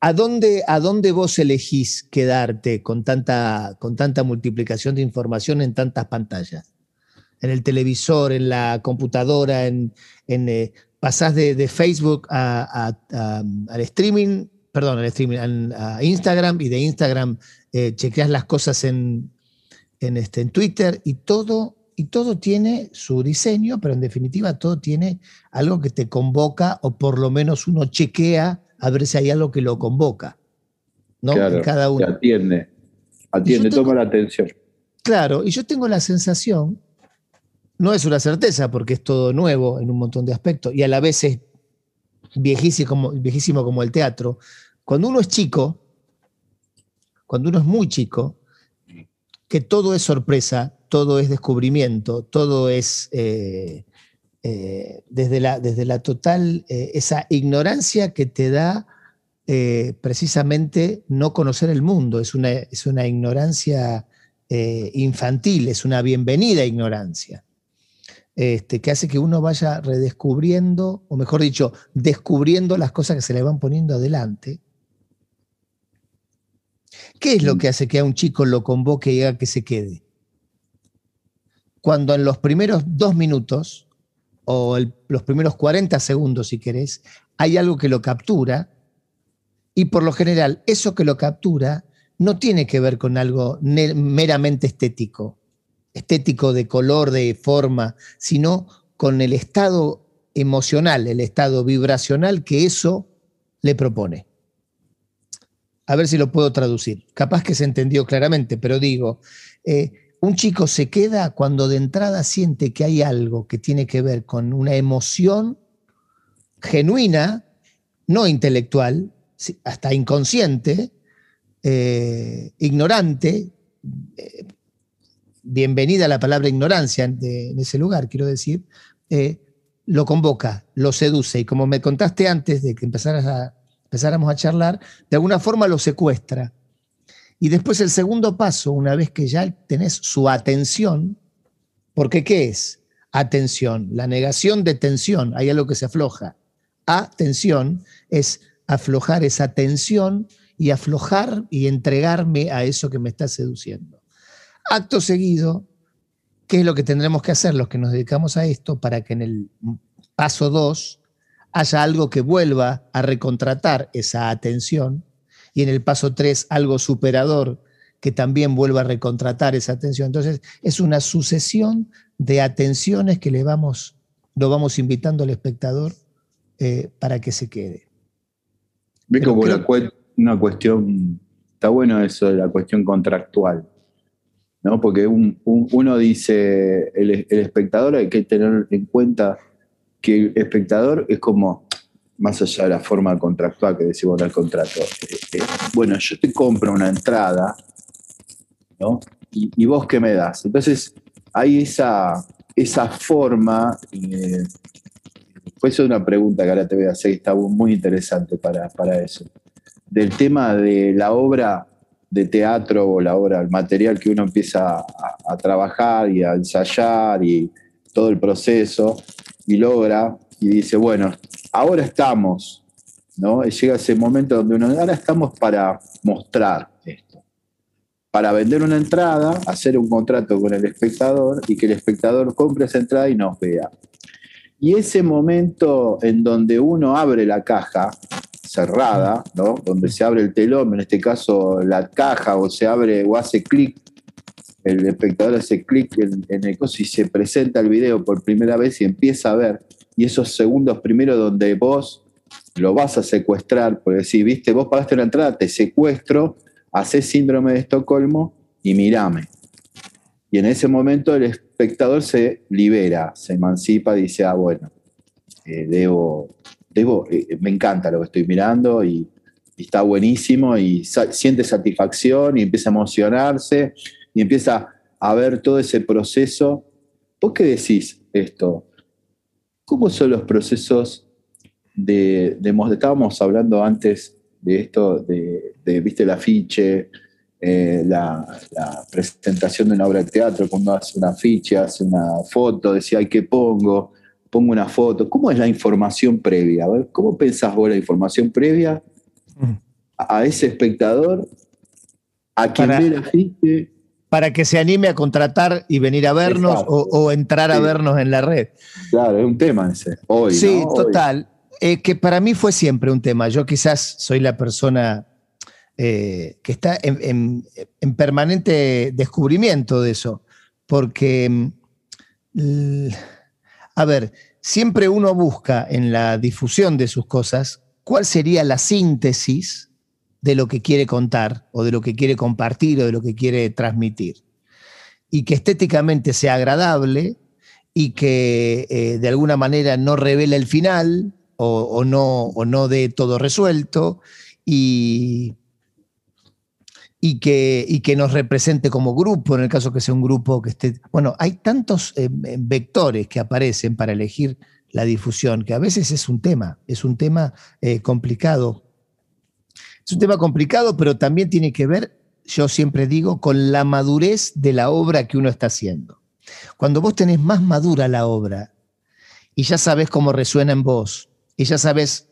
¿A dónde, ¿A dónde vos elegís quedarte con tanta, con tanta multiplicación de información en tantas pantallas? En el televisor, en la computadora, en, eh, pasás de, Facebook al streaming, perdón, al streaming, a Instagram y de Instagram eh, chequeas las cosas en, en, este, en Twitter y todo, y todo tiene su diseño, pero en definitiva todo tiene algo que te convoca o por lo menos uno chequea a ver si hay algo que lo convoca. ¿no? Claro, cada uno. atiende, atiende, toma la atención. Claro, y yo tengo la sensación, no es una certeza porque es todo nuevo en un montón de aspectos y a la vez es viejísimo como, viejísimo como el teatro. Cuando uno es chico, cuando uno es muy chico, que todo es sorpresa, todo es descubrimiento, todo es eh, eh, desde, la, desde la total, eh, esa ignorancia que te da eh, precisamente no conocer el mundo, es una, es una ignorancia infantil, es una bienvenida ignorancia, este, que hace que uno vaya redescubriendo, o mejor dicho, descubriendo las cosas que se le van poniendo adelante. ¿Qué es lo mm. que hace que a un chico lo convoque y haga que se quede? Cuando en los primeros dos minutos o los primeros 40 segundos, si querés, hay algo que lo captura y por lo general eso que lo captura no tiene que ver con algo meramente estético, estético de color, de forma, sino con el estado emocional, el estado vibracional que eso le propone. A ver si lo puedo traducir. Capaz que se entendió claramente, pero digo, eh, un chico se queda cuando de entrada siente que hay algo que tiene que ver con una emoción genuina, no intelectual, hasta inconsciente, eh, ignorante, eh, bienvenida la palabra ignorancia en, ese lugar, quiero decir, eh, lo convoca, lo seduce y como me contaste antes de que a, empezáramos a charlar, de alguna forma lo secuestra y después el segundo paso, una vez que ya tenés su atención, porque ¿qué es? Atención, la negación de tensión, hay algo que se afloja. Atención es aflojar esa tensión y aflojar y entregarme a eso que me está seduciendo. Acto seguido, ¿qué es lo que tendremos que hacer los que nos dedicamos a esto para que en el paso 2 haya algo que vuelva a recontratar esa atención y en el paso 3 algo superador que también vuelva a recontratar esa atención. Entonces, es una sucesión de atenciones que le vamos, lo vamos invitando al espectador eh, para que se quede. Ve como una cuestión, está bueno eso de la cuestión contractual, ¿no? Porque uno dice, el, el espectador hay que tener en cuenta que el espectador es como más allá de la forma contractual que decimos en el contrato. Eh, eh, bueno, yo te compro una entrada, ¿no? Y, vos qué me das. Entonces, hay esa, esa forma, eh, pues es una pregunta que ahora te voy a hacer, está muy interesante para, para eso, del tema de la obra de teatro o la obra, el material que uno empieza a trabajar y a ensayar y todo el proceso y logra y dice, bueno, ahora estamos, ¿no? Llega ese momento donde uno, ahora estamos para mostrar esto, para vender una entrada, hacer un contrato con el espectador y que el espectador compre esa entrada y nos vea. Y ese momento en donde uno abre la caja cerrada, ¿no? donde se abre el telón, en este caso la caja, o se abre o hace clic, el espectador hace clic en, en, el coso y se presenta el video por primera vez y empieza a ver y esos segundos primero donde vos lo vas a secuestrar, porque si viste, vos pagaste una entrada, te secuestro, haces síndrome de Estocolmo y mirame. Y en ese momento el espectador se libera, se emancipa, dice, ah, bueno, eh, debo, debo eh, me encanta lo que estoy mirando y, está buenísimo y siente satisfacción y empieza a emocionarse y empieza a ver todo ese proceso. ¿Vos qué decís esto? ¿Cómo son los procesos de, estábamos hablando antes de esto, de, viste, el afiche, eh, la, presentación de una obra de teatro, cuando hace una afiche, hace una foto, decía, ¿qué pongo? Pongo una foto. ¿Cómo es la información previa? ¿Cómo pensás vos la información previa? a ese espectador, a quien Para- ve la gente. Para que se anime a contratar y venir a vernos o, o entrar a Sí. vernos en la red. Claro, es un tema ese. Hoy. sí, total. Eh, que para mí fue siempre un tema. Yo quizás soy la persona eh, que está en, en- en permanente descubrimiento de eso. Porque, mm, a ver, siempre uno busca en la difusión de sus cosas cuál sería la síntesis de lo que quiere contar o de lo que quiere compartir o de lo que quiere transmitir. Y que estéticamente sea agradable y que eh, de alguna manera no revele el final o, no, o no dé todo resuelto y, y, que, y que nos represente como grupo, en el caso que sea un grupo que esté... Bueno, hay tantos eh, vectores que aparecen para elegir la difusión, que a veces es un tema, es un tema eh, complicado. Es un tema complicado, pero también tiene que ver, yo siempre digo, con la madurez de la obra que uno está haciendo. Cuando vos tenés más madura la obra y ya sabes cómo resuena en vos, y ya sabes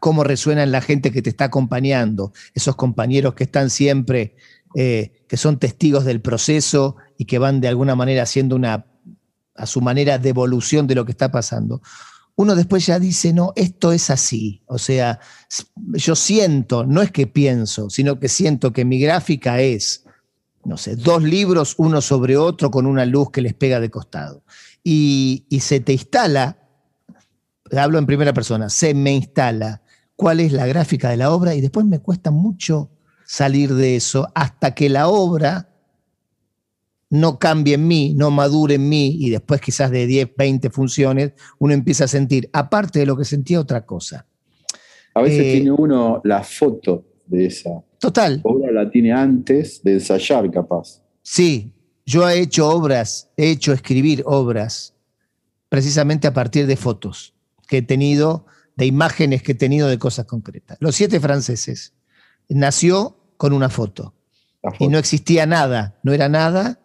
cómo resuena en la gente que te está acompañando, esos compañeros que están siempre, eh, que son testigos del proceso y que van de alguna manera haciendo una, a su manera, devolución de lo que está pasando. Uno después ya dice, no, esto es así. O sea, yo siento, no es que pienso, sino que siento que mi gráfica es, no sé, dos libros uno sobre otro con una luz que les pega de costado. Y, y se te instala, hablo en primera persona, se me instala cuál es la gráfica de la obra y después me cuesta mucho salir de eso hasta que la obra no cambie en mí, no madure en mí y después quizás de 10, 20 funciones uno empieza a sentir, aparte de lo que sentía, otra cosa. A veces Eh, tiene uno la foto de esa Total, obra, la tiene antes de ensayar, capaz. sí, yo he hecho obras, he hecho escribir obras precisamente a partir de fotos que he tenido, de imágenes que he tenido de cosas concretas. Los siete franceses nació con una foto y no existía nada, no era nada,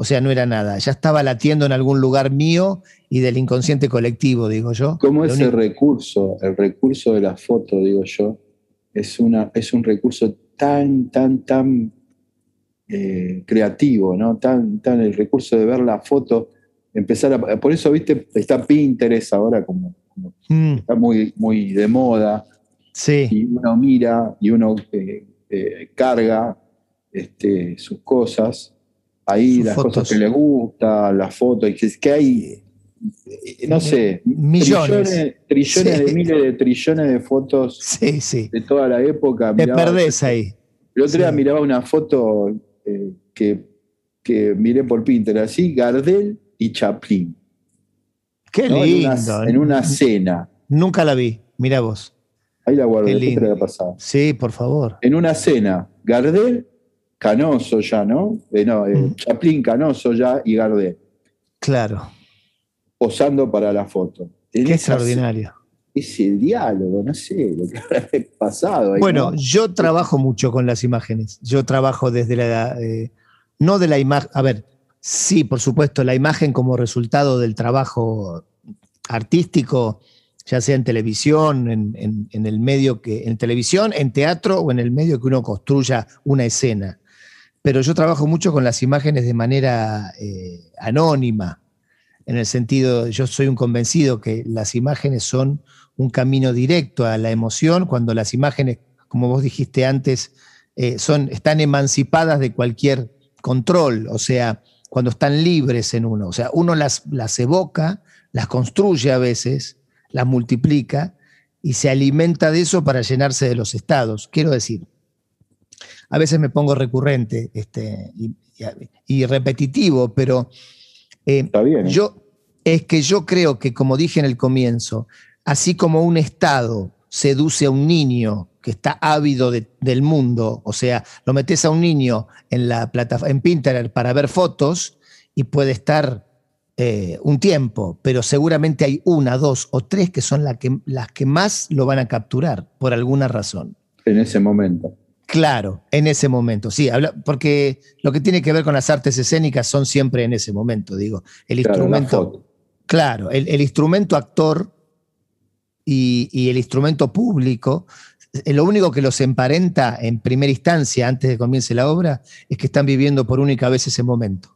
o sea, no era nada, ya estaba latiendo en algún lugar mío y del inconsciente colectivo, digo yo. ¿Cómo Lo ese único- recurso, el recurso de la foto, digo yo, es, una, es un recurso tan, tan, tan eh, creativo, ¿no? Tan, tan el recurso de ver la foto, empezar a... Por eso, viste, está Pinterest ahora como, como Mm, está muy, muy de moda, sí, y uno mira y uno eh, eh, carga este, sus cosas, ahí Sus las fotos. cosas que le gustan, las fotos, y que, que hay, eh, no sé, Millones. trillones, trillones Sí. de miles de trillones de fotos sí, sí. de toda la época. Te Miraba- perdés ahí. El otro día miraba una foto eh, que, que miré por Pinterest, así, Gardel y Chaplin, Qué ¿no? en, lindo. una, en una cena. Nunca la vi, mira vos. Ahí la guardé, Qué la lindo. voy a pasar. Sí, por favor. en una cena, Gardel, Canoso ya, ¿no? Eh, no, eh, Mm. Chaplin, Canoso ya y Gardel, Claro. posando para la foto. Qué esa- extraordinario. Ese diálogo, no sé, lo que habrá pasado. ahí, Bueno, ¿no? yo trabajo mucho con las imágenes. Yo trabajo desde la. eh, no de la imagen. A ver, sí, por supuesto, la imagen como resultado del trabajo artístico, ya sea en televisión, en, en- en el medio que. En televisión, en teatro o en el medio que uno construya una escena. Pero yo trabajo mucho con las imágenes de manera eh, anónima. En el sentido, yo soy un convencido que las imágenes son un camino directo a la emoción cuando las imágenes, como vos dijiste antes, eh, son, están emancipadas de cualquier control, o sea, cuando están libres en uno. O sea, uno las, las evoca, las construye a veces, las multiplica y se alimenta de eso para llenarse de los estados. Quiero decir, a veces me pongo recurrente este, y, y- y repetitivo, pero eh, Está bien. ¿eh? yo, es que yo creo que, como dije en el comienzo, así como un Estado seduce a un niño que está ávido de- del mundo, o sea, lo metes a un niño en la plataforma, en Pinterest para ver fotos y puede estar eh, un tiempo, pero seguramente hay una, dos o tres que son la que, las que más lo van a capturar por alguna razón. en ese momento. Claro, en ese momento, sí, habla- porque lo que tiene que ver con las artes escénicas son siempre en ese momento, digo. El Claro, instrumento, claro, el, el instrumento actor y, y el instrumento público eh, lo único que los emparenta en primera instancia, antes de que comience la obra, es que están viviendo por única vez ese momento.